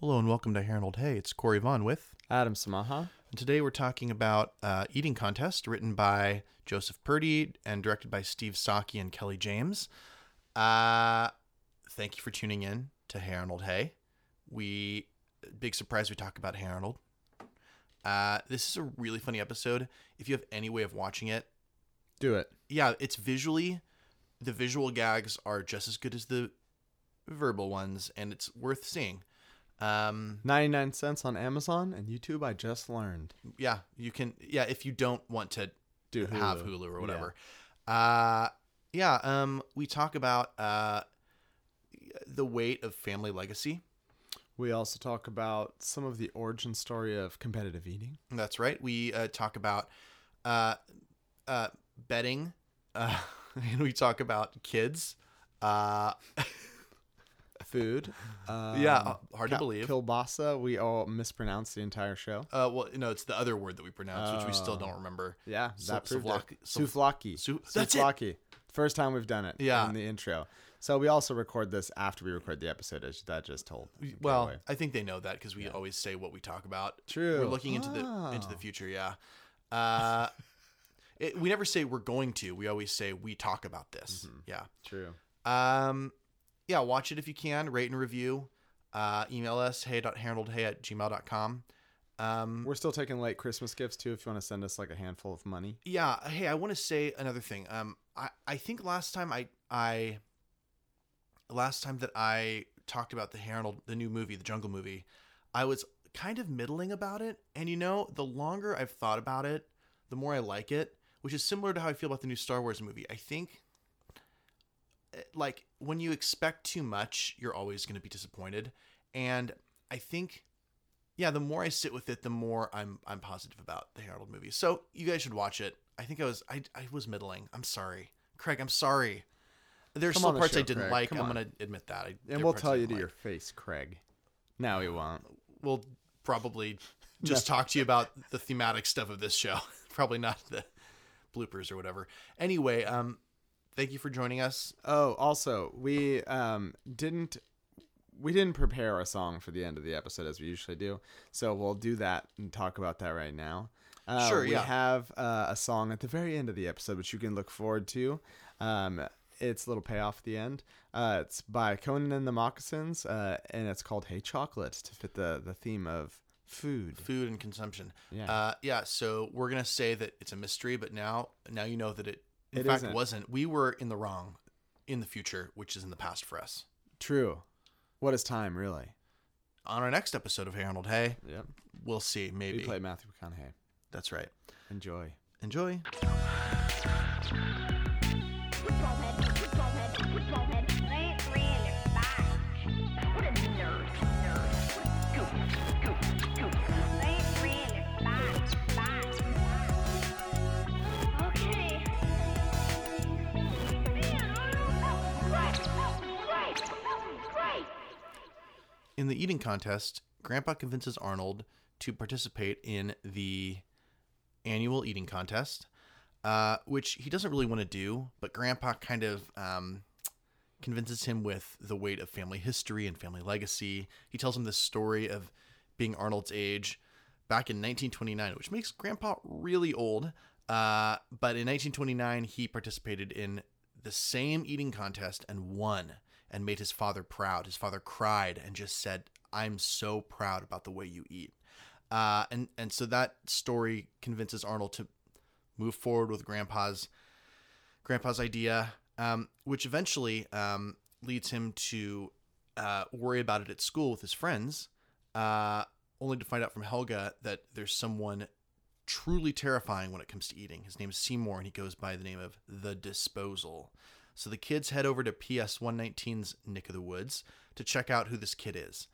Hello and welcome to Harold Hey. It's Corey Vaughn with. Adam Samaha. And today we're talking about uh, Eating Contest, written by Joseph Purdy and directed by Steve Socki and Kelly James. Uh, thank you for tuning in to Harold Hey. We big surprise we talk about Harold. Uh, this is a really funny episode. If you have any way of watching it, Do it. yeah, it's visually the visual gags are just as good as the verbal ones, and it's worth seeing. Um, 99 cents on Amazon and YouTube, I just learned. yeah, you can. Yeah, if you don't want to Do have Hulu. Hulu or whatever. Uh, yeah. Um, we talk about uh, the weight of family legacy. We also talk about some of the origin story of competitive eating. That's right. We uh, talk about uh, uh, betting, uh, and we talk about kids. Uh, Food. Um, Yeah, hard to believe. Kielbasa. We all mispronounced the entire show. uh, well, no, it's the other word that we pronounce, which we still Oh. don't remember. Yeah, that proved souvlaki- it. Souvlaki. Su- that's it. Souvlaki. First time we've done it. Yeah. In the intro. So we also record this after we record the episode, as that just told. Well. I think they know that because we always say what we talk about. True. We're looking into the into the Oh. future. Yeah. Uh, it, we never say we're going to. We always say we talk about this. Mm-hmm. Yeah. true. Um, yeah. Watch it if you can. Rate and review. Uh, email us hey.haroldhey at gmail.com. Um, We're still taking late Christmas gifts too. If you want to send us like a handful of money. yeah. Hey, I want to say another thing. Um, I I think last time I I last time that I talked about the Harold the new movie, the Jungle movie, I was kind of middling about it. And you know, the longer I've thought about it, the more I like it, which is similar to how I feel about the new Star Wars movie. I think like when you expect too much, you're always going to be disappointed. And I think yeah, the more I sit with it, the more I'm I'm positive about the Harold movie. So you guys should watch it. I think I was I, I was middling. I'm sorry, Craig. I'm sorry. There's Come still on the parts I didn't Craig. like. Come I'm on. gonna admit that. I, And we'll tell you to didn't your face, Craig. No, we won't. We'll probably just talk to you about the thematic stuff of this show. probably not the bloopers or whatever. Anyway, um, thank you for joining us. Oh, also, we um didn't we didn't prepare a song for the end of the episode as we usually do, so we'll do that and talk about that right now. Uh, Sure, we yeah. have uh, a song at the very end of the episode which you can look forward to. Um, it's a little payoff at the end. Uh, it's by Connan and the Moccasins, uh, and it's called "Hey Chocolate" to fit the the theme of food. Food and consumption. Yeah. Uh, yeah. So we're gonna say that it's a mystery, but now now you know that it in It fact isn't. wasn't. We were in the wrong in the future, which is in the past for us. True. What is time really? On our next episode of Harold Hey, Yep. we'll see. Maybe We play Matthew McConaughey. that's right. Enjoy. Enjoy. In the eating contest, Grandpa convinces Arnold to participate in the annual eating contest, uh, which he doesn't really want to do, but Grandpa kind of um, convinces him with the weight of family history and family legacy. He tells him this story of being Arnold's age back in 1929, which makes Grandpa really old. Uh, but in 1929, he participated in the same eating contest and won and made his father proud. His father cried and just said, I'm so proud about the way you eat. Uh, and, and so that story convinces Arnold to move forward with Grandpa's Grandpa's idea, um, which eventually um, leads him to uh, worry about it at school with his friends, uh, only to find out from Helga that there's someone truly terrifying when it comes to eating. His name is Seymour, and he goes by the name of the Disposal. So the kids head over to PS 119's Nick of the Woods to check out who this kid is.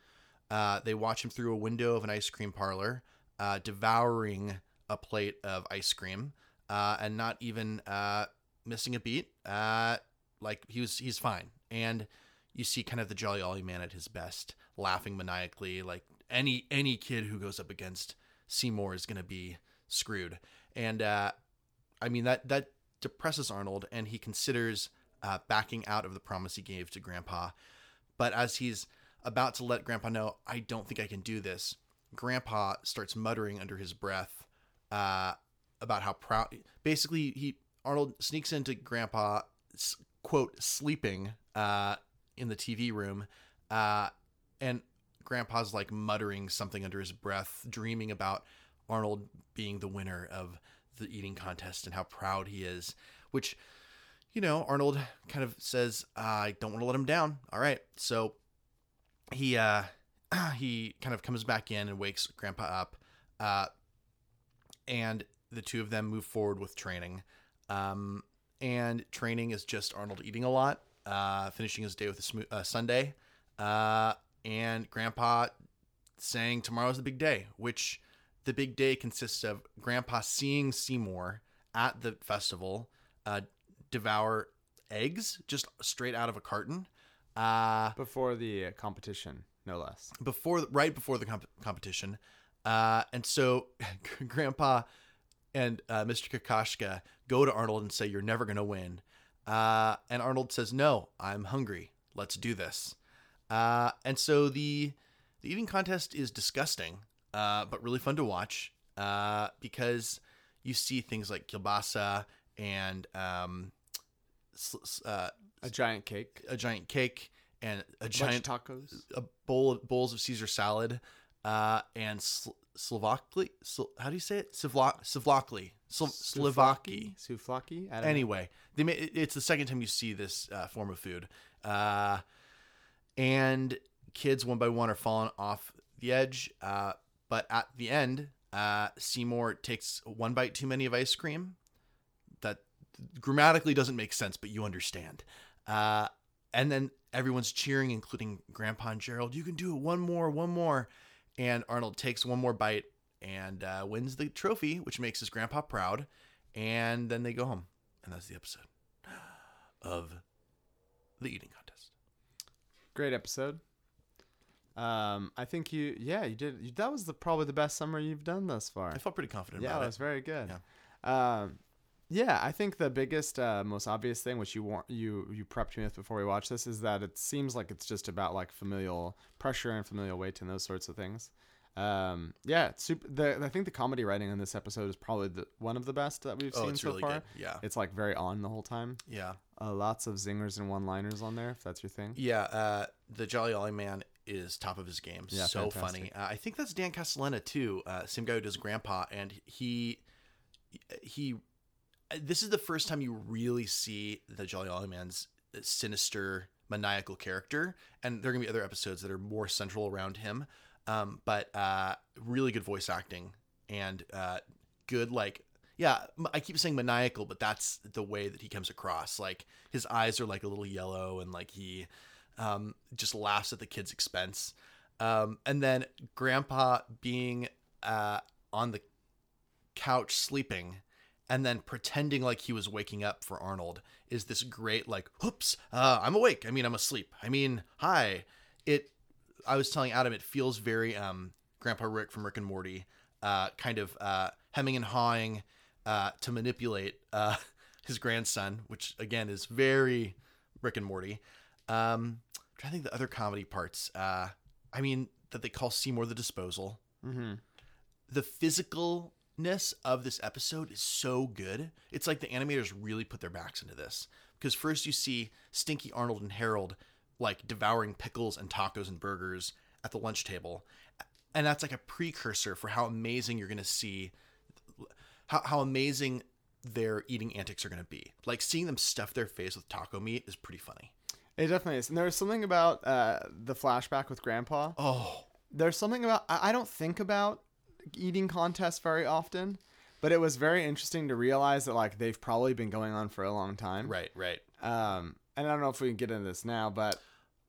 Uh, they watch him through a window of an ice cream parlor, uh, devouring a plate of ice cream, uh, and not even uh, missing a beat. Uh, like he was, he's fine. And you see kind of the jolly ollie man at his best, laughing maniacally. Like any any kid who goes up against Seymour is going to be screwed. And uh, I mean that that depresses Arnold, and he considers uh, backing out of the promise he gave to Grandpa. But as he's about to let Grandpa know, I don't think I can do this, Grandpa starts muttering under his breath uh, about how proud. Basically, he Arnold sneaks into Grandpa, quote, sleeping uh, in the TV room, uh, and Grandpa's like muttering something under his breath, dreaming about Arnold being the winner of the eating contest and how proud he is, which you know, Arnold kind of says, "I don't want to let him down." All right, so he uh, he kind of comes back in and wakes Grandpa up, uh, and the two of them move forward with training. Um, and training is just Arnold eating a lot, uh, finishing his day with a smo- uh, Sunday, uh, and Grandpa saying tomorrow's the big day, which the big day consists of Grandpa seeing Seymour at the festival uh, devour eggs just straight out of a carton. Uh, Before the uh, competition, no less. before right before the comp- competition uh, and so grandpa and uh, mr kokoshka go to arnold and say you're never going to win uh, and arnold says no i'm hungry let's do this uh, and so the the eating contest is disgusting uh, but really fun to watch uh, because you see things like kielbasa and um, uh, A giant cake. a giant cake and a of giant tacos. a bowl of bowls of Caesar salad, uh, and sl- Slovakli. Sl- how do you say it? Slovak Slovakli. Slo- Slovaki. Souvlaki? I don't know. Anyway, they ma- it- it's the second time you see this uh, form of food, uh, and kids one by one are falling off the edge. Uh, but at the end, uh, Seymour takes one bite too many of ice cream. Grammatically doesn't make sense, but you understand. Uh, and then everyone's cheering, including Grandpa and Gerald. You can do it. One more, one more. And Arnold takes one more bite and uh, wins the trophy, which makes his grandpa proud. And then they go home, and that's the episode of the eating contest. Great episode. Um, I think you, yeah, you did. You, that was the probably the best summer you've done thus far. I felt pretty confident Yeah, about that it. was very good. Um, yeah, I think the biggest, uh, most obvious thing, which you want you you prepped me with before we watch this, is that it seems like it's just about like familial pressure and familial weight and those sorts of things. Um, yeah, it's super. The, I think the comedy writing in this episode is probably the, one of the best that we've Oh, seen so really far. good. Yeah, It's like very on the whole time. yeah, Uh, lots of zingers and one-liners on there, if that's your thing. yeah. Uh, the Jolly Ollie Man is top of his game. Yeah, so fantastic. funny. Uh, I think that's Dan Castellaneta too. Uh, same guy who does Grandpa, and he he. This is the first time you really see the Jolly Ollie Man's sinister, maniacal character, and there are gonna be other episodes that are more central around him. Um, but uh, really good voice acting and uh, good like yeah i keep saying maniacal but that's the way that he comes across like his eyes are like a little yellow and like he um, just laughs at the kid's expense um, and then grandpa being uh, on the couch sleeping and then pretending like he was waking up for arnold is this great like whoops uh, i'm awake i mean i'm asleep i mean hi it I was telling Adam, it feels very um, Grandpa Rick from Rick and Morty, uh, kind of uh, hemming and hawing uh, to manipulate uh, his grandson, which again is very Rick and Morty. Um, I'm trying to think the other comedy parts. Uh, I mean, that they call Seymour the disposal. Mm-hmm. The physicalness of this episode is so good. It's like the animators really put their backs into this because first you see Stinky Arnold and Harold like devouring pickles and tacos and burgers at the lunch table. And that's like a precursor for how amazing you're going to see how, how amazing their eating antics are going to be. Like seeing them stuff their face with taco meat is pretty funny. It definitely is. And there's something about uh, the flashback with Grandpa. Oh, There's something about I I don't think about eating contests very often, but it was very interesting to realize that like they've probably been going on for a long time. right, right. Um, and I don't know if we can get into this now, but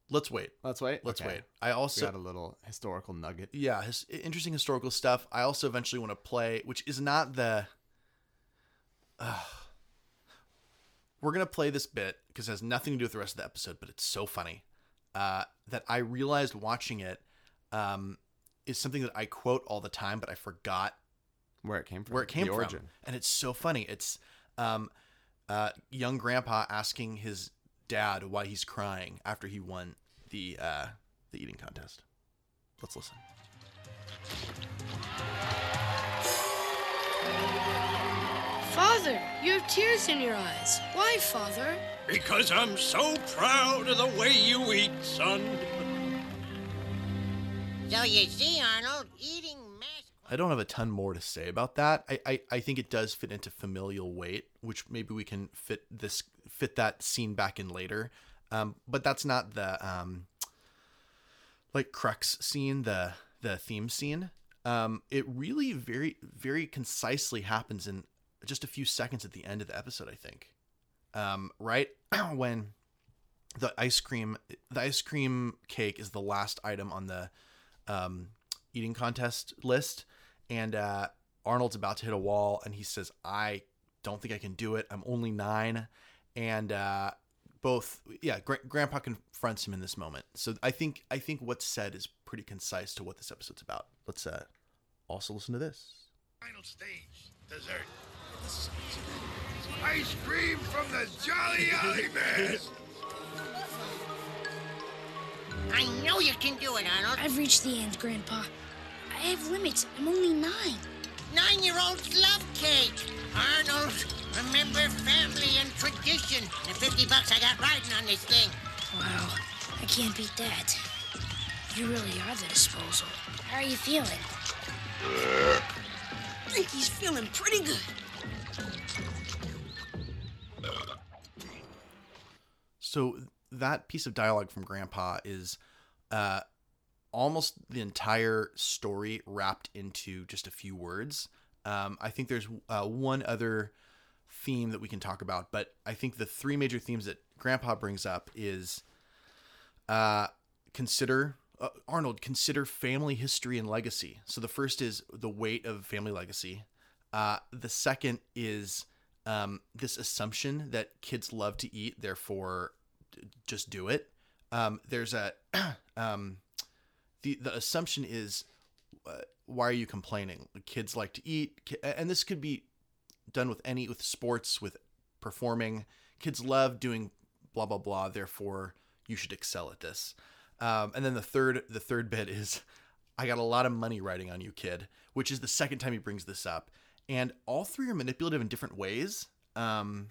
Let's wait. let's wait. Let's Okay. wait. I We also got a little historical nugget. yeah, his, interesting historical stuff. I also eventually want to play, which is not the. Uh, we're gonna play this bit because it has nothing to do with the rest of the episode, but it's so funny uh, that I realized watching it um, is something that I quote all the time, but I forgot Where it came from. where it came the from, origin. and it's so funny. It's um, uh, young grandpa asking his dad why he's crying after he won the uh, the the eating contest. Let's listen. Father, you have tears in your eyes. Why, Father? Because I'm so proud of the way you eat, son. So you see, Arnold, eating mashed. I don't have a ton more to say about that. I, I, I think it does fit into familial weight, which maybe we can fit this fit that scene back in later. Um, but that's not the um, like crux scene, the the theme scene. Um, it really very very concisely happens in just a few seconds at the end of the episode. I think, um, right when the ice cream the ice cream cake is the last item on the um, eating contest list, and uh, Arnold's about to hit a wall, and he says, "I don't think I can do it. I'm only nine. and uh, both, yeah, Gra- Grandpa confronts him in this moment. So I think I think what's said is pretty concise to what this episode's about. Let's uh, also listen to this. Final stage, dessert. Ice cream from the Jolly Ollie Man. I know you can do it, Arnold. I've reached the end, Grandpa. I have limits. I'm only nine. Nine-year-olds love cake. Arnold, remember family and tradition. The 50 bucks I got riding on this thing. Wow, I can't beat that. You really are the disposal. How are you feeling? I think he's feeling pretty good. So that piece of dialogue from Grandpa is uh, almost the entire story wrapped into just a few words. Um, I think there's uh, one other theme that we can talk about, but I think the three major themes that Grandpa brings up is uh, consider uh, Arnold consider family history and legacy. So the first is the weight of family legacy. Uh, the second is um, this assumption that kids love to eat, therefore just do it. Um, there's a um, the the assumption is uh, why are you complaining? Kids like to eat, and this could be done with any with sports, with performing. Kids love doing blah blah blah. Therefore, you should excel at this. Um, and then the third the third bit is I got a lot of money riding on you, kid, which is the second time he brings this up. And all three are manipulative in different ways. Um,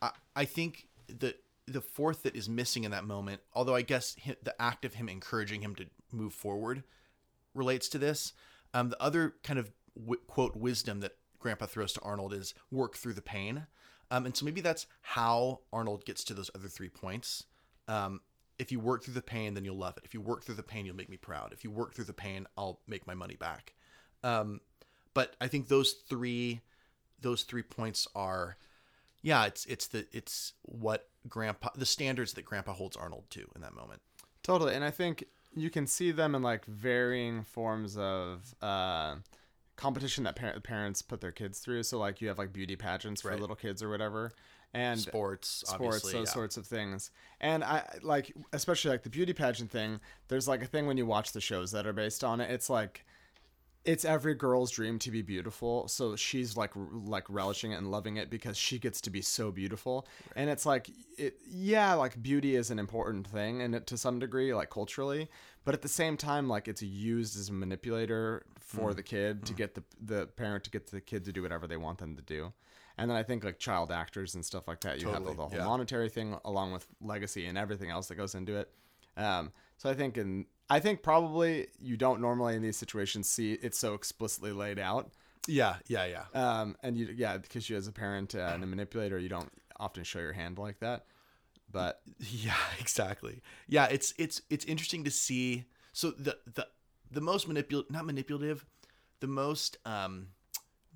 I, I think the the fourth that is missing in that moment, although I guess the act of him encouraging him to move forward relates to this. Um, the other kind of w- quote wisdom that Grandpa throws to Arnold is work through the pain. Um, and so maybe that's how Arnold gets to those other three points. Um, if you work through the pain, then you'll love it. If you work through the pain, you'll make me proud. If you work through the pain, I'll make my money back. Um, but I think those three, those three points are, yeah, it's it's the it's what Grandpa the standards that Grandpa holds Arnold to in that moment. Totally, and I think you can see them in like varying forms of uh, competition that par- parents put their kids through. So like you have like beauty pageants for Right. little kids or whatever, and Sports, sports, those yeah. sorts of things. And I like especially like the beauty pageant thing. There's like a thing when you watch the shows that are based on it. It's like it's every girl's dream to be beautiful so she's like like relishing it and loving it because she gets to be so beautiful. And it's like it yeah like beauty is an important thing and it to some degree like culturally but at the same time like it's used as a manipulator for the kid to get the the parent to get the kid to do whatever they want them to do. And then I think like child actors and stuff like that, you have the, the whole yeah. monetary thing along with legacy and everything else that goes into it. Um, so I think in I think probably you don't normally in these situations see it so explicitly laid out. Yeah, yeah, yeah. Um, and you yeah because you as a parent uh, and a manipulator you don't often show your hand like that. But Yeah, exactly. Yeah, it's it's it's interesting to see. So the the the most manipul not manipulative, the most um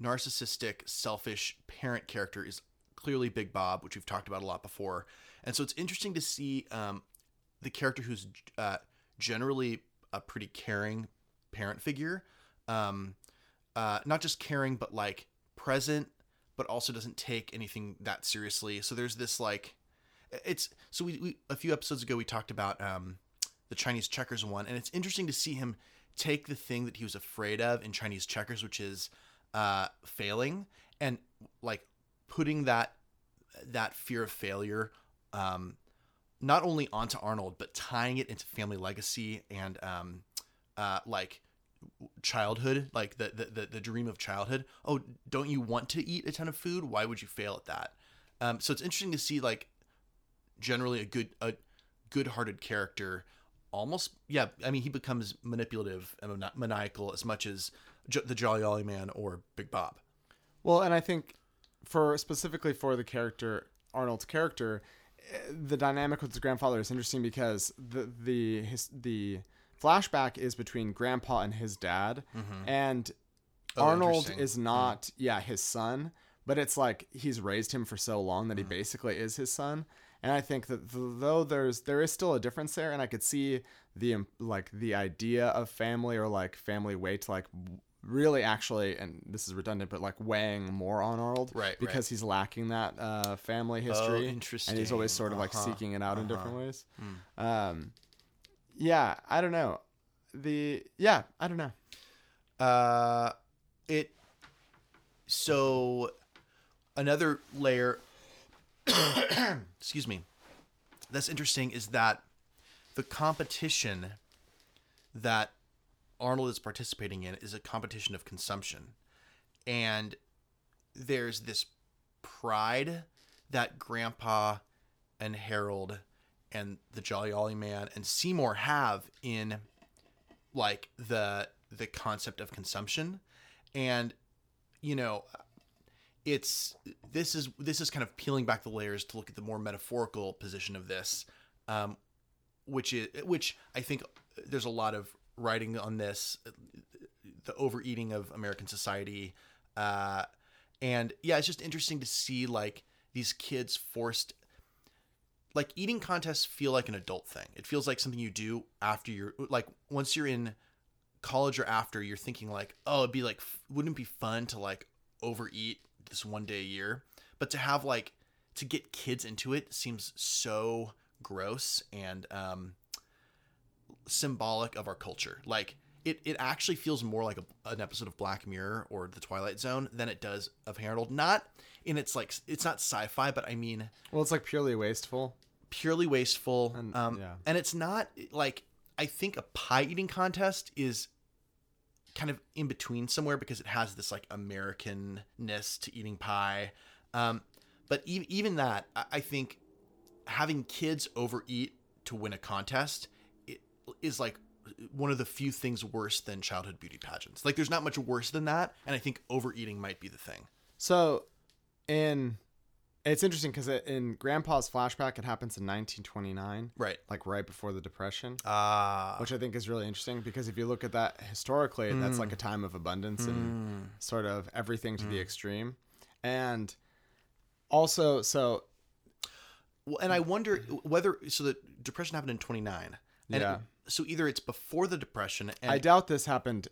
narcissistic, selfish parent character is clearly Big Bob, which we've talked about a lot before. And so it's interesting to see um the character who's uh generally a pretty caring parent figure. Um uh not just caring but like present but also doesn't take anything that seriously. So there's this like it's so we, we a few episodes ago we talked about um the Chinese checkers one and it's interesting to see him take the thing that he was afraid of in Chinese checkers which is uh failing and like putting that that fear of failure um not only onto Arnold, but tying it into family legacy and um, uh, like childhood, like the, the the the dream of childhood. Oh, don't you want to eat a ton of food? Why would you fail at that? Um, so it's interesting to see like generally a good a good-hearted character almost yeah i mean he becomes manipulative and maniacal as much as J- the jolly ollie man or big bob Well, and I think for specifically for the character Arnold's character, the dynamic with his grandfather is interesting because the the his, the flashback is between grandpa and his dad, mm-hmm. and Oh, Arnold is not yeah his son, but it's like he's raised him for so long that he mm. basically is his son. And I think that th- though there's there is still a difference there, and I could see the like the idea of family or like family weight like really actually, and this is redundant, but like weighing more on Arnold, Right, Because right. he's lacking that uh, family history, and he's always sort of like Uh-huh, seeking it out in different uh-huh. ways. Um, yeah, I don't know. The yeah, I don't know. Uh, it. So, another layer. excuse me. That's interesting. Is that the competition that Arnold is participating in is a competition of consumption, and there's this pride that Grandpa and Harold and the Jolly Ollie Man and Seymour have in like the the concept of consumption. And you know it's this is this is kind of peeling back the layers to look at the more metaphorical position of this um which is which i think there's a lot of writing on this the overeating of american society uh and yeah it's just interesting to see like these kids forced like eating contests feel like an adult thing. It feels like something you do after you're like once you're in college or after you're thinking like, oh, it'd be like wouldn't it be fun to like overeat this one day a year? But to have like to get kids into it seems so gross and um symbolic of our culture. Like it, it actually feels more like a, an episode of Black Mirror or The Twilight Zone than it does of Harold. Not in its like it's not sci-fi, but I mean Well, it's like purely wasteful. purely wasteful. And- um, yeah. and it's not like I think a pie eating contest is kind of in between somewhere because it has this like Americanness to eating pie. Um, but e- even that, I-, I think having kids overeat to win a contest is like one of the few things worse than childhood beauty pageants. Like there's not much worse than that, and I think overeating might be the thing. So, in it's interesting because in Grandpa's flashback, it happens in 1929, Right. like right before the Depression, Ah. which I think is really interesting because if you look at that historically, that's like a mm. time of abundance and mm. sort of everything to the mm. extreme, and also so Well, and I wonder whether so the depression happened in 29. And Yeah. it- so either it's before the depression and I doubt this happened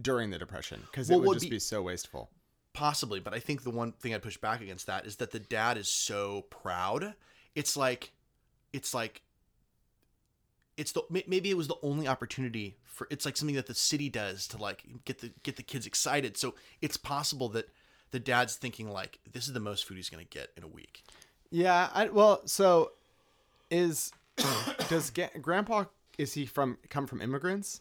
during the Depression because Well, it would just be- be so wasteful. possibly, but I think the one thing I'd push back against that is that the dad is so proud. It's like it's like it's the maybe it was the only opportunity for it's like something that the city does to like get the get the kids excited. So it's possible that the dad's thinking like this is the most food he's going to get in a week. Yeah, I well, so is does Ga- Grandpa is he from come from immigrants?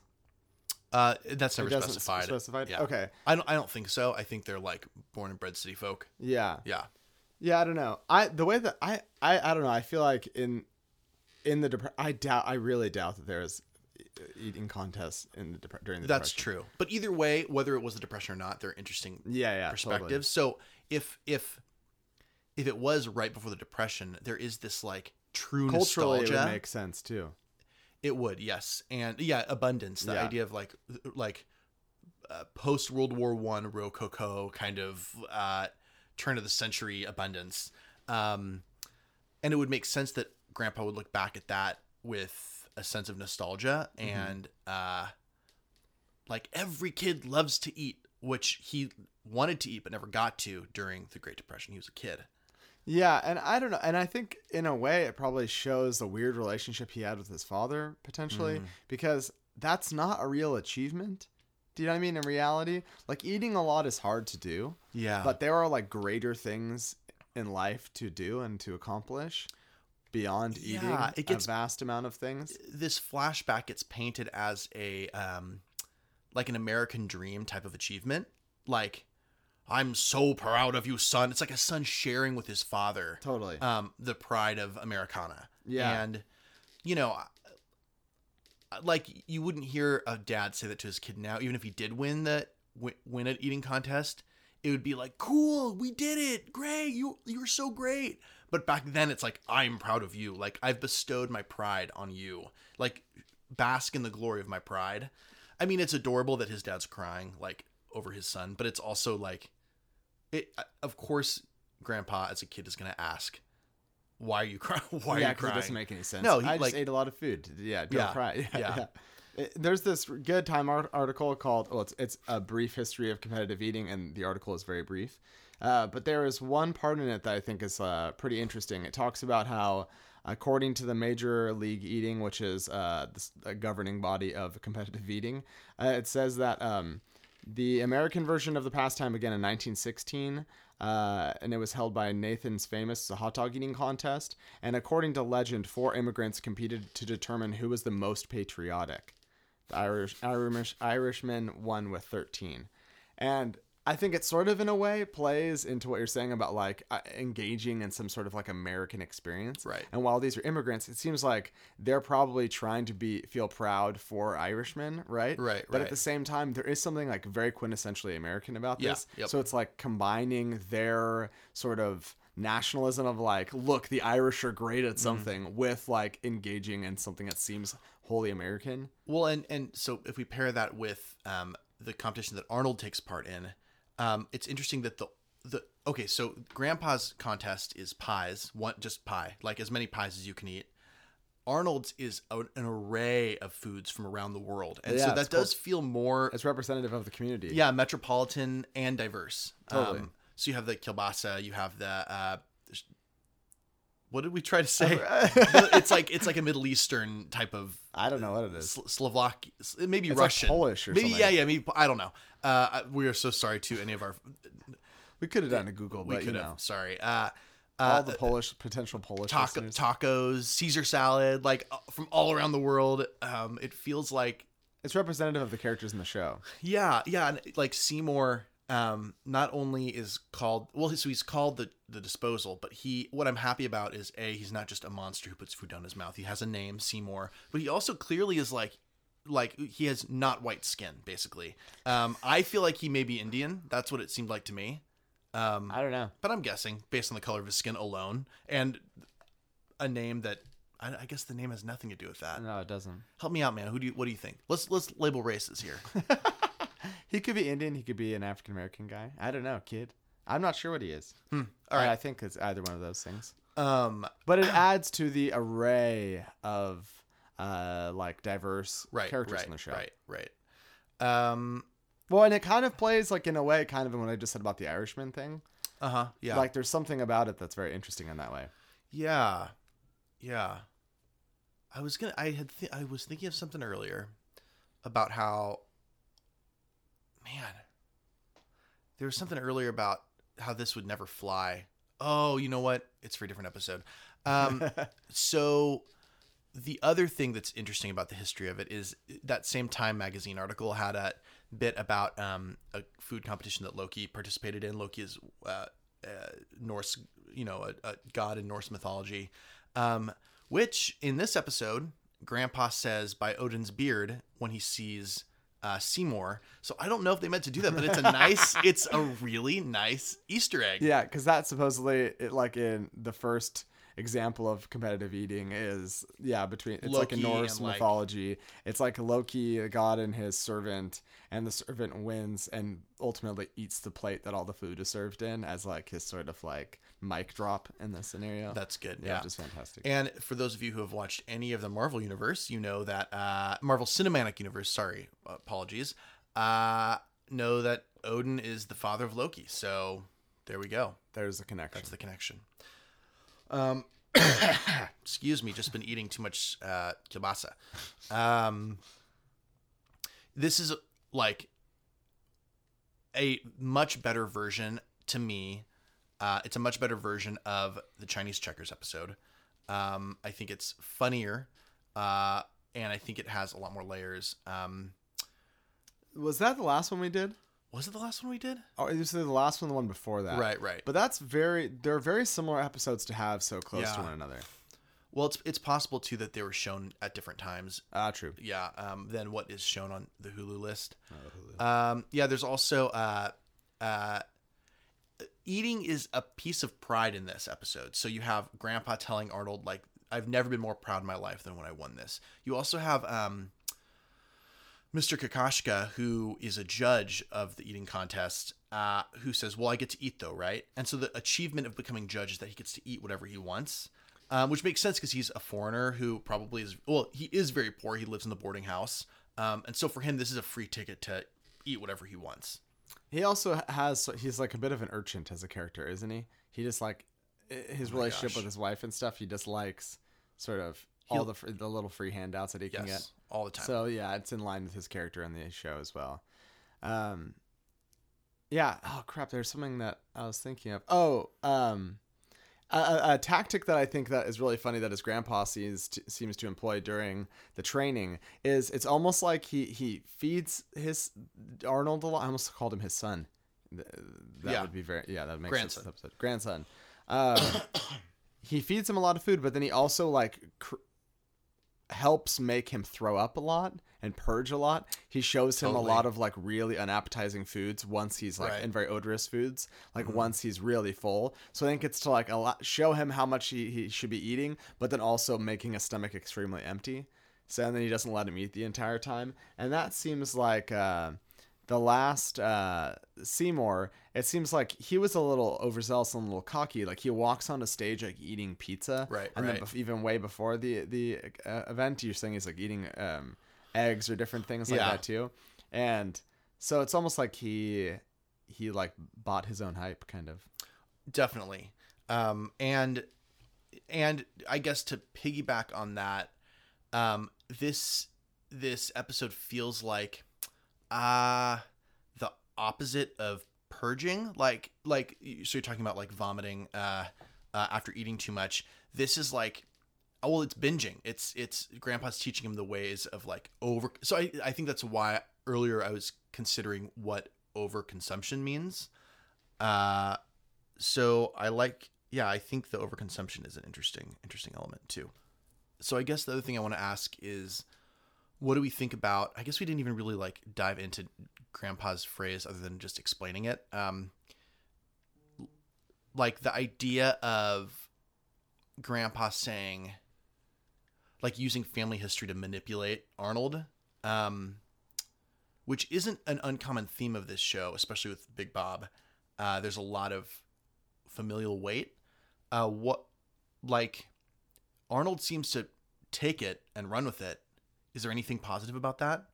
Uh, that's never doesn't specified. specified? Yeah. Okay. I don't. I don't think so. I think they're like born and bred city folk. Yeah. Yeah. Yeah, I don't know. I the way that I I I don't know. I feel like in in the depre- I doubt I really doubt that there's eating contests in the depre- during the That's depression. true. But either way, whether it was the depression or not, they're interesting Yeah, yeah, perspectives. So if if if it was right before the depression, there is this like true Culturally, nostalgia. it would make sense too. It would, yes, and yeah, abundance. The Yeah. idea of like like uh, post World War One Rococo kind of uh, turn of the century abundance, um, and it would make sense that Grandpa would look back at that with a sense of nostalgia Mm-hmm. and uh, like every kid loves to eat, which he wanted to eat but never got to during the Great Depression. He was a kid. Yeah, and I don't know, and I think in a way it probably shows the weird relationship he had with his father potentially because that's not a real achievement. Do you know what I mean? In reality, like eating a lot is hard to do. Yeah, but there are like greater things in life to do and to accomplish. beyond eating Yeah, it gets- a vast amount of things. this flashback gets painted as a um like an American dream type of achievement. Like, I'm so proud of you, son. It's like a son sharing with his father. Totally. Um, the pride of Americana. Yeah. And you know, like you wouldn't hear a dad say that to his kid now, even if he did win the win, an eating contest. It would be like, "Cool, we did it! Great, you you were so great." But back then, it's like, "I'm proud of you. Like I've bestowed my pride on you. Like bask in the glory of my pride." I mean, it's adorable that his dad's crying like over his son, but it's also like, it. Of course, Grandpa as a kid is gonna ask, "Why are you crying? Why are yeah, you 'cause crying?" it doesn't make any sense. No, he, I just ate a lot of food. Yeah, don't Yeah, cry. Yeah, yeah. yeah. It- There's this good Time art- article called, well, it's, it's a brief history of competitive eating, and the article is very brief. Uh, but there is one part in it that I think is uh, pretty interesting. It talks about how, according to the Major League Eating, which is uh, a governing body of competitive eating, uh, it says that um, the American version of the pastime began in 1916, uh, and it was held by Nathan's famous hot dog eating contest. And according to legend, four immigrants competed to determine who was the most patriotic. The Irish, Irish Irishman won with 13, and I think it sort of in a way plays into what you're saying about like uh, engaging in some sort of like American experience. Right. And while these are immigrants, it seems like they're probably trying to be feel proud for Irishmen, right? Right, But at the same time, there is something like very quintessentially American about Yeah, this. yep. So it's like combining their sort of nationalism of like, look, the Irish are great Mm-hmm. at something with like engaging in something that seems wholly American. Well, and and so if we pair that with um, the competition that Arnold takes part in, um, it's interesting that the the okay, so Grandpa's contest is pies, one just pie, like as many pies as you can eat. Arnold's is a, an array of foods from around the world, and Yeah, so that does feel more, It's representative of the community. yeah, metropolitan and diverse. Totally. Um, so you have the kielbasa, you have the uh, what did we try to say? it's like it's like a Middle Eastern type of I don't know what it is. Sl- Slovak, maybe It's like Russian, Polish or maybe something. yeah, yeah, maybe I don't know. Uh, we are so sorry to any of our. We could have done a Google, We but you know. Sorry. Uh, all uh, the Polish potential Polish taco, tacos, Caesar salad, like uh, from all around the world. Um, it feels like It's representative of the characters in the show. yeah, yeah, and like Seymour. Um, not only is called well, so he's called the the disposal, but he what I'm happy about is a he's not just a monster who puts food down his mouth. He has a name, Seymour, but he also clearly is like like he has not white skin basically. Um, I feel like he may be Indian. That's what it seemed like to me. Um, I don't know. but I'm guessing based on the color of his skin alone and a name that I, I guess the name has nothing to do with that. No, it doesn't. Help me out, man. Who do you, what do you think? Let's let's label races here. He could be Indian. He could be an African American guy. I don't know, kid. I'm not sure what he is. All I. I think it's either one of those things. Um, But it adds to the array of uh like diverse right, characters right, in the show. right, right. Um, Well, and it kind of plays like in a way, kind of in what I just said about the Irishman thing. uh huh. Yeah. Like there's something about it that's very interesting in that way. yeah, yeah. I was gonna. I had. Th- I was thinking of something earlier about how. Man, there was something earlier about how this would never fly. Oh, you know what? It's for a different episode. Um, so the other thing that's interesting about the history of it is that same Time magazine article had a bit about um, a food competition that Loki participated in. Loki is uh, uh, Norse, you know, a, a god in Norse mythology, um, which in this episode, Grandpa says by Odin's beard when he sees uh, Seymour. So I don't know if they meant to do that, but it's a nice, it's a really nice Easter egg. Yeah, because that supposedly, it, like in the first example of competitive eating is yeah between it's like a Norse and, like- mythology. It's like Loki, a god, and his servant, and the servant wins and ultimately eats the plate that all the food is served in as like his sort of like mic drop in this scenario. That's good. yeah, Yeah. just fantastic. And for those of you who have watched any of the Marvel universe, you know that uh, Marvel Cinematic Universe. Sorry, apologies. Uh, know that Odin is the father of Loki. So there we go. There's the connection. That's the connection. Um, excuse me, just been eating too much uh, kielbasa. Um, this is like a much better version to me. Uh, it's a much better version of the Chinese checkers episode. Um, I think it's funnier, uh, and I think it has a lot more layers. Um, Was that the last one we did? Was it the last one we did? Oh, it was the last one, the one before that. Right, right. But that's very. They're very similar episodes to have so close to one another. Well, it's it's possible too that they were shown at different times. Ah, true. Yeah, um, than what is shown on the Hulu list. Oh, Um, yeah, there's also uh, uh, eating is a piece of pride in this episode. So you have Grandpa telling Arnold like, "I've never been more proud in my life than when I won this." You also have um, Mr. Kokoshka, who is a judge of the eating contest, uh, who says, "Well, I get to eat though, right?" And so the achievement of becoming judge is that he gets to eat whatever he wants, um, which makes sense because he's a foreigner who probably is. Well, he is very poor. He lives in the boarding house, um, and so for him, this is a free ticket to eat whatever he wants. He also has. He's like a bit of an urchin as a character, isn't he? He just like his Oh relationship gosh. with his wife and stuff. He just likes sort of all the the little free handouts that he can get all the time. So yeah, it's in line with his character in the show as well. Um, yeah. Oh crap! There's something that I was thinking of. Oh, um, a, a, tactic that I think that is really funny that his grandpa seems to, seems to employ during the training is it's almost like he he feeds his Arnold a lot. I almost called him his son. That Yeah. would be very yeah. That makes Grandson. sense. Episode. Grandson. Um, he feeds him a lot of food, but then he also like cr- helps make him throw up a lot and purge a lot. He shows him Totally. a lot of like really unappetizing foods once he's like Right. and very odorous foods like Mhm. once he's really full. So I think it's to like a lot, show him how much he, he should be eating, but then also making a stomach extremely empty. So and then he doesn't let him eat the entire time, and that seems like. Uh, the last uh, Seymour, it seems like he was a little overzealous and a little cocky. Like he walks on a stage like eating pizza, Right, And right. then even way before the the uh, event, you're saying he's like eating um, eggs or different things like Yeah. that too. And so it's almost like he he like bought his own hype, kind of. definitely um and and i guess to piggyback on that um this this episode feels like uh the opposite of purging like like so you're talking about like vomiting uh, uh after eating too much. This is like oh well it's binging. It's it's grandpa's teaching him the ways of like over so i i think that's why earlier i was considering what overconsumption means. Uh so I like yeah, I think the overconsumption is an interesting interesting element too. So I guess the other thing I want to ask is what do we think about I guess we didn't even really like dive into grandpa's phrase other than just explaining it. Um like the idea of grandpa saying like using family history to manipulate Arnold um which isn't an uncommon theme of this show, especially with Big Bob. Uh, there's a lot of familial weight. Uh, what, like, Arnold seems to take it and run with it. Is there anything positive about that?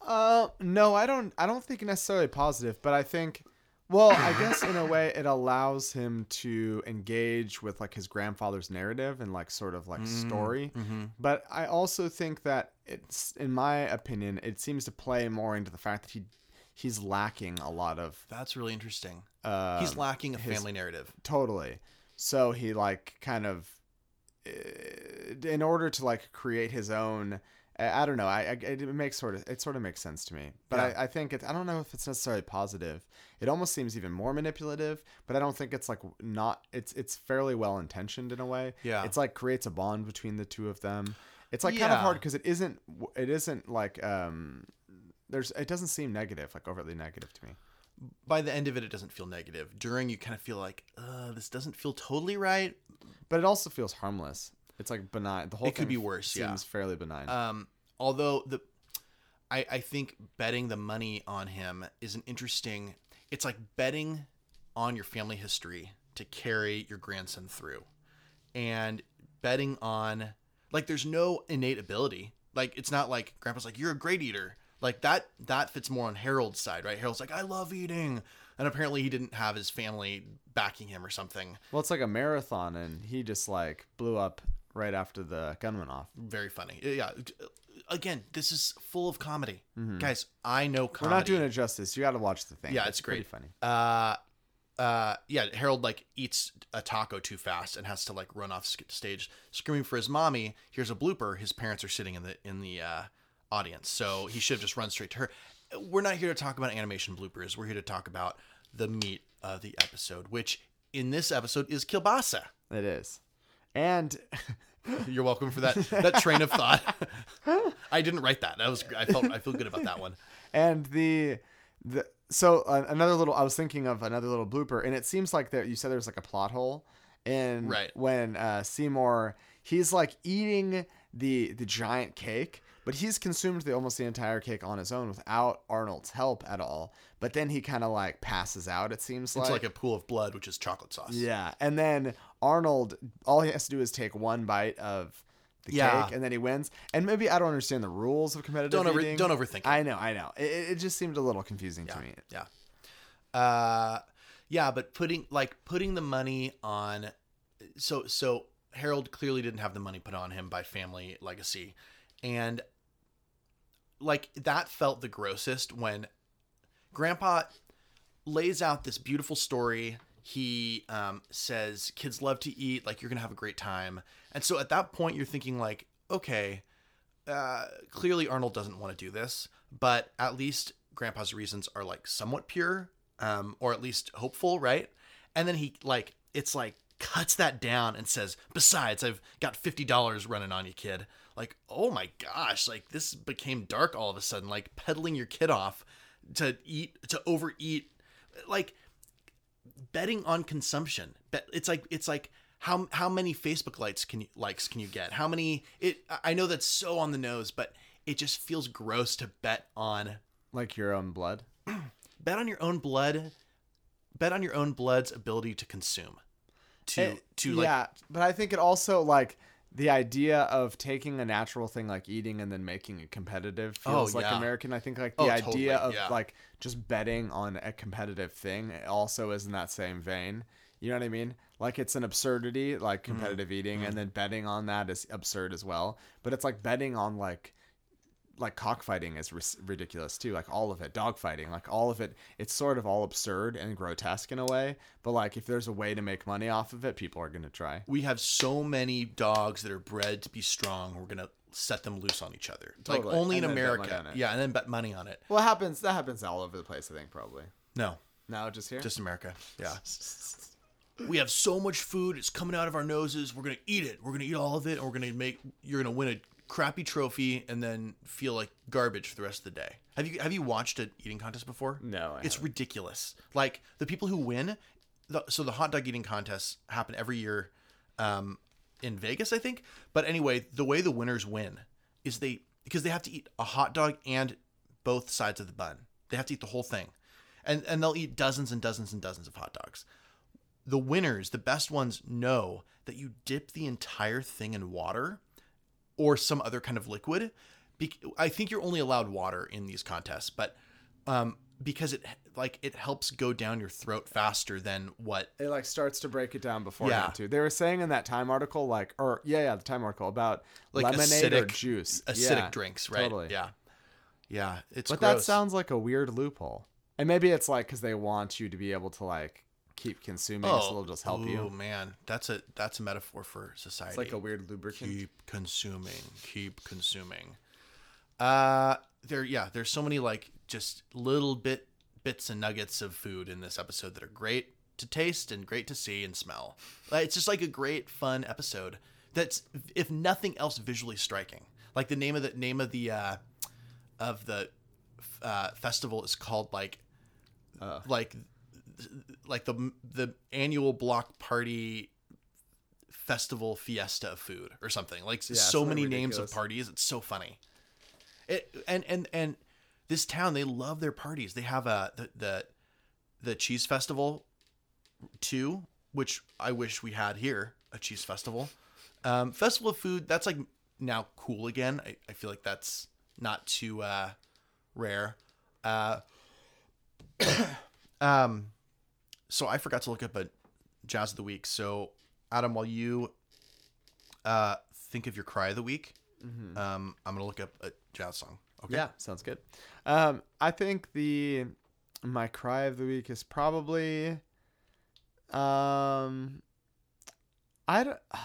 Uh, no, I don't. I don't think necessarily positive, but I think, well, I guess in a way it allows him to engage with like his grandfather's narrative and like sort of like story. mhm. But I also think that it's, in my opinion, it seems to play more into the fact that he he's lacking a lot of. That's really interesting. Uh, He's lacking a his- family narrative. Totally. So he like kind of, in order to like create his own. I I don't know. I, I it makes sort of it sort of makes sense to me, but Yeah. I, I think it. I don't know if it's necessarily positive. It almost seems even more manipulative, but I don't think it's like not. It's it's fairly well intentioned in a way. Yeah. It's like creates a bond between the two of them. It's like kind of hard because it isn't. It isn't like um. There's. It doesn't seem negative, like overtly negative to me. By the end of it, it doesn't feel negative. During, you kind of feel like, uh, this doesn't feel totally right. But it also feels harmless. It's like benign. The whole It could be worse, yeah. Seems fairly benign. Um, although the, I I think betting the money on him is an interesting. It's like betting on your family history to carry your grandson through, and betting on like there's no innate ability. Like it's not like grandpa's like you're a great eater. Like that that fits more on Harold's side, right? Harold's like I love eating, and apparently he didn't have his family backing him or something. well, it's like a marathon, and he just like blew up right after the gun went off. Very funny. Yeah. Again, this is full of comedy, guys. I know comedy. We're not doing it justice. You got to watch the thing. Yeah, it's pretty great. funny. Uh, uh, yeah, Harold like eats a taco too fast and has to like run off stage screaming for his mommy. Here's a blooper. His parents are sitting in the in the uh, audience, so he should have just run straight to her. We're not here to talk about animation bloopers. We're here to talk about the meat of the episode, which in this episode is kielbasa. It is. And You're welcome for that that train of thought. I didn't write that. That was I felt I feel good about that one. and the the so uh, another little I was thinking of another little blooper and it seems like there you said there's like a plot hole and Right. when uh Seymour he's like eating the the giant cake but he's consumed the almost the entire cake on his own without Arnold's help at all but then he kind of like passes out it seems It's like a pool of blood, which is chocolate sauce. yeah and then Arnold all he has to do is take one bite of the Yeah. cake and then he wins and maybe I don't understand the rules of competitive Don't over- eating. don't overthink it. I know I know it, it just seemed a little confusing to me Yeah. Uh yeah, but putting like putting the money on so so Harold clearly didn't have the money put on him by family legacy. And like that felt the grossest when grandpa lays out this beautiful story. He um, says kids love to eat, like you're gonna have a great time. And so at that point you're thinking like, okay, uh, clearly Arnold doesn't want to do this, but at least Grandpa's reasons are like somewhat pure, um, or at least hopeful, right? And then he like it's like cuts that down and says, "Besides, I've got fifty dollars running on you, kid." Like, oh my gosh, like this became dark all of a sudden. Like peddling your kid off to eat to overeat, like betting on consumption. Bet it's like it's like how how many Facebook likes can you likes can you get? How many it I know that's so on the nose, but it just feels gross to bet on like your own blood. bet on your own blood, bet on your own blood's ability to consume. To It- to like yeah, but I think it also like the idea of taking a natural thing like eating and then making it competitive feels Oh, like. American. I think like the Oh, idea totally, of yeah. like just betting on a competitive thing also is in that same vein. You know what I mean? Like it's an absurdity, like Mm-hmm. competitive eating, and then betting on that is absurd as well. But it's like betting on like like cockfighting is ris- ridiculous too like all of it dogfighting like all of it it's sort of all absurd and grotesque in a way but like if there's a way to make money off of it people are going to try we have so many dogs that are bred to be strong. We're gonna set them loose on each other. Totally. Like only in And money America. on. Yeah, and then bet money on it. well it happens that happens all over the place i think probably No, no just here just America. Yeah. we have so much food. It's coming out of our noses. We're gonna eat it. We're gonna eat all of it, and we're gonna make. You're gonna win a crappy trophy, and then feel like garbage for the rest of the day. Have you Have you watched an eating contest before? No, I it's haven't. ridiculous. Like the people who win. The, so the hot dog eating contests happen every year, um, in Vegas, I think. But anyway, the way the winners win is they because they have to eat a hot dog and both sides of the bun. They have to eat the whole thing, and and they'll eat dozens and dozens and dozens of hot dogs the winners, the best ones, know that you dip the entire thing in water or some other kind of liquid. Bec- I think you're only allowed water in these contests, but um, because it like it helps go down your throat faster than what. it like starts to break it down beforehand Yeah. too they were saying in that time article like or yeah yeah the time article about Like lemonade or juice Acidic Yeah, drinks, right? totally Yeah, yeah. It's but gross. that sounds like a weird loophole and maybe it's like because they want you to be able to like keep consuming so they'll just help oh you. Oh man, that's a that's a metaphor for society. it's like a weird lubricant. Keep consuming keep consuming. Uh there yeah there's so many like just little bit bits and nuggets of food in this episode that are great to taste and great to see and smell. It's just like a great fun episode that's if nothing else visually striking. Like the name of the name of the uh of the uh festival is called like Uh. like like the the annual block party festival fiesta of food or something. Like so something many names of parties. It's so funny. It and and and this town they love their parties. They have a the the, the cheese festival too which i wish we had here a cheese festival. Um festival of food that's like now cool again. I, I feel like that's not too uh rare. Uh um so I forgot to look up a jazz of the week. So Adam, while you uh think of your cry of the week, um, I'm gonna look up a jazz song. Okay. Yeah, sounds good. Um, I think the my cry of the week is probably Um, I don't.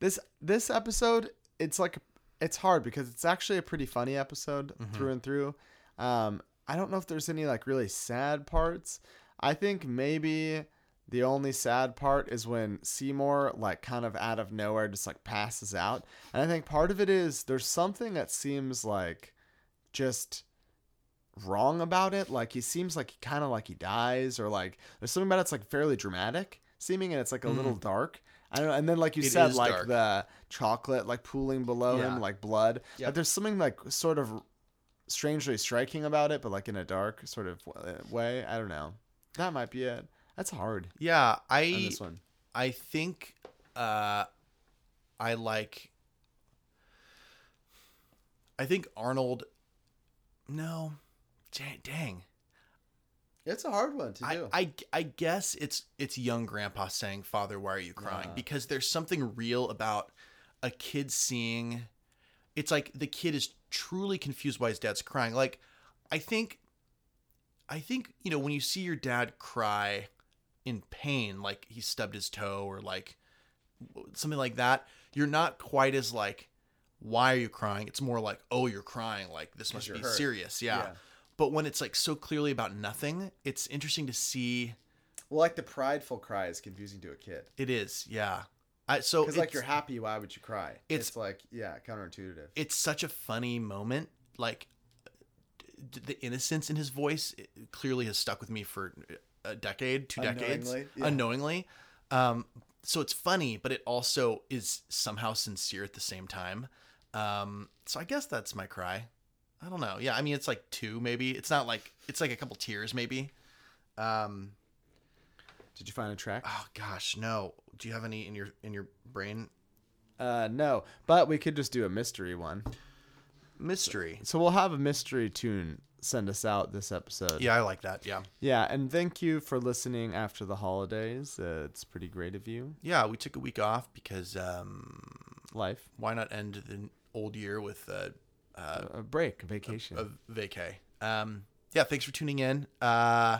This this episode, it's like it's hard because it's actually a pretty funny episode through and through. Um, I don't know if there's any like really sad parts. I think maybe the only sad part is when Seymour like kind of out of nowhere just like passes out. And I think part of it is there's something that seems like just wrong about it. Like he seems like he kind of like he dies or like there's something about it's like fairly dramatic seeming and it's like a little dark. I don't know. And then like you Mm. It said, like dark. the chocolate like pooling below Yeah. him, like blood. Yep. Like there's something like sort of strangely striking about it, but like in a dark sort of way. I don't know. That might be it. That's hard Yeah, on I this one. I think uh I like I think Arnold no dang, dang. It's a hard one to I, I I guess it's it's young grandpa saying father why are you crying Yeah. because there's something real about a kid seeing it's like the kid is truly confused why his dad's crying like I think I think you know when you see your dad cry in pain like he stubbed his toe or like something like that you're not quite as like why are you crying it's more like oh you're crying like this must be hurt. serious yeah. Yeah. but when it's like so clearly about nothing it's interesting to see Well, like the prideful cry is confusing to a kid. it is yeah I, so Because like you're happy, why would you cry? it's- It's, like yeah, counterintuitive. it's such a funny moment like the innocence in his voice clearly has stuck with me for a decade two decades Unknowingly, yeah. unknowingly. Um so it's funny but it also is somehow sincere at the same time. Um so i guess that's my cry. I don't know. Yeah i mean it's like two maybe. It's not like it's like a couple tears maybe. Um Did you find a track? oh gosh no. Do you have any in your in your brain? Uh, no, but we could just do a mystery one. Mystery So we'll have a mystery tune send us out this episode. yeah i like that yeah Yeah, and thank you for listening after the holidays. Uh, it's pretty great of you. yeah we took a week off because um Life, why not end the old year with uh, a break, a vacation. a vacay. Um, yeah, thanks for tuning in. Uh,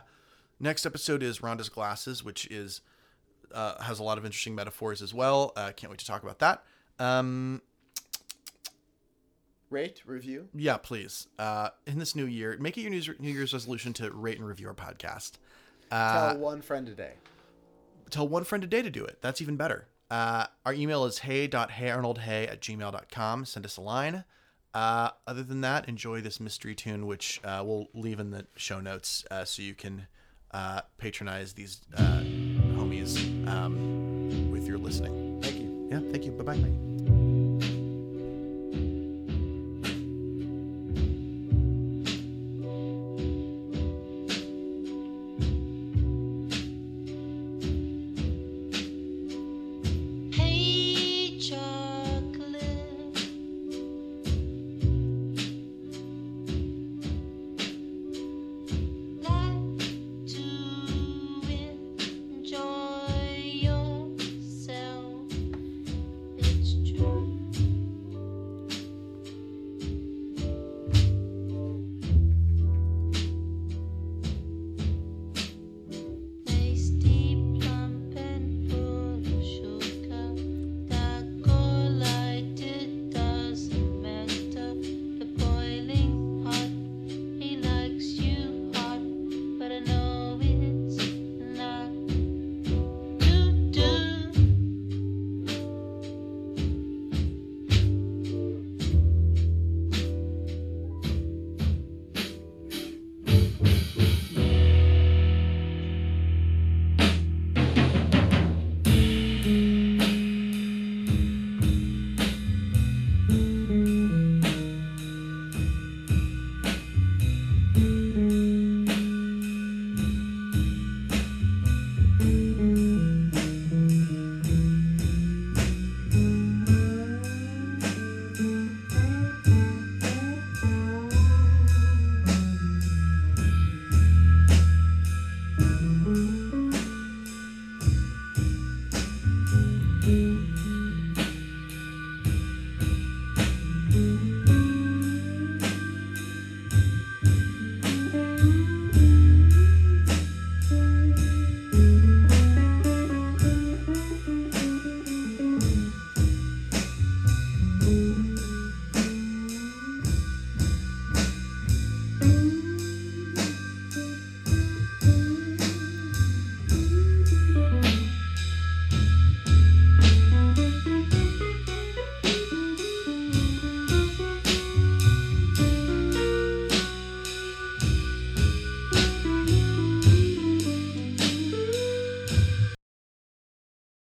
next episode is Rhonda's glasses, which is uh, has a lot of interesting metaphors as well. Uh, can't wait to talk about that. Um, Rate, review. yeah, please. Uh, in this new year, make it your New Year's- New Year's resolution to rate and review our podcast. Uh, Tell one friend a day. tell one friend a day to do it. That's even better. Uh, our email is hey.heyarnoldhey at gmail.com. Send us a line. Uh, other than that, enjoy this mystery tune, which uh, we'll leave in the show notes uh, so you can uh, patronize these uh, homies um, with your listening. Thank you. Yeah, thank you. Bye bye.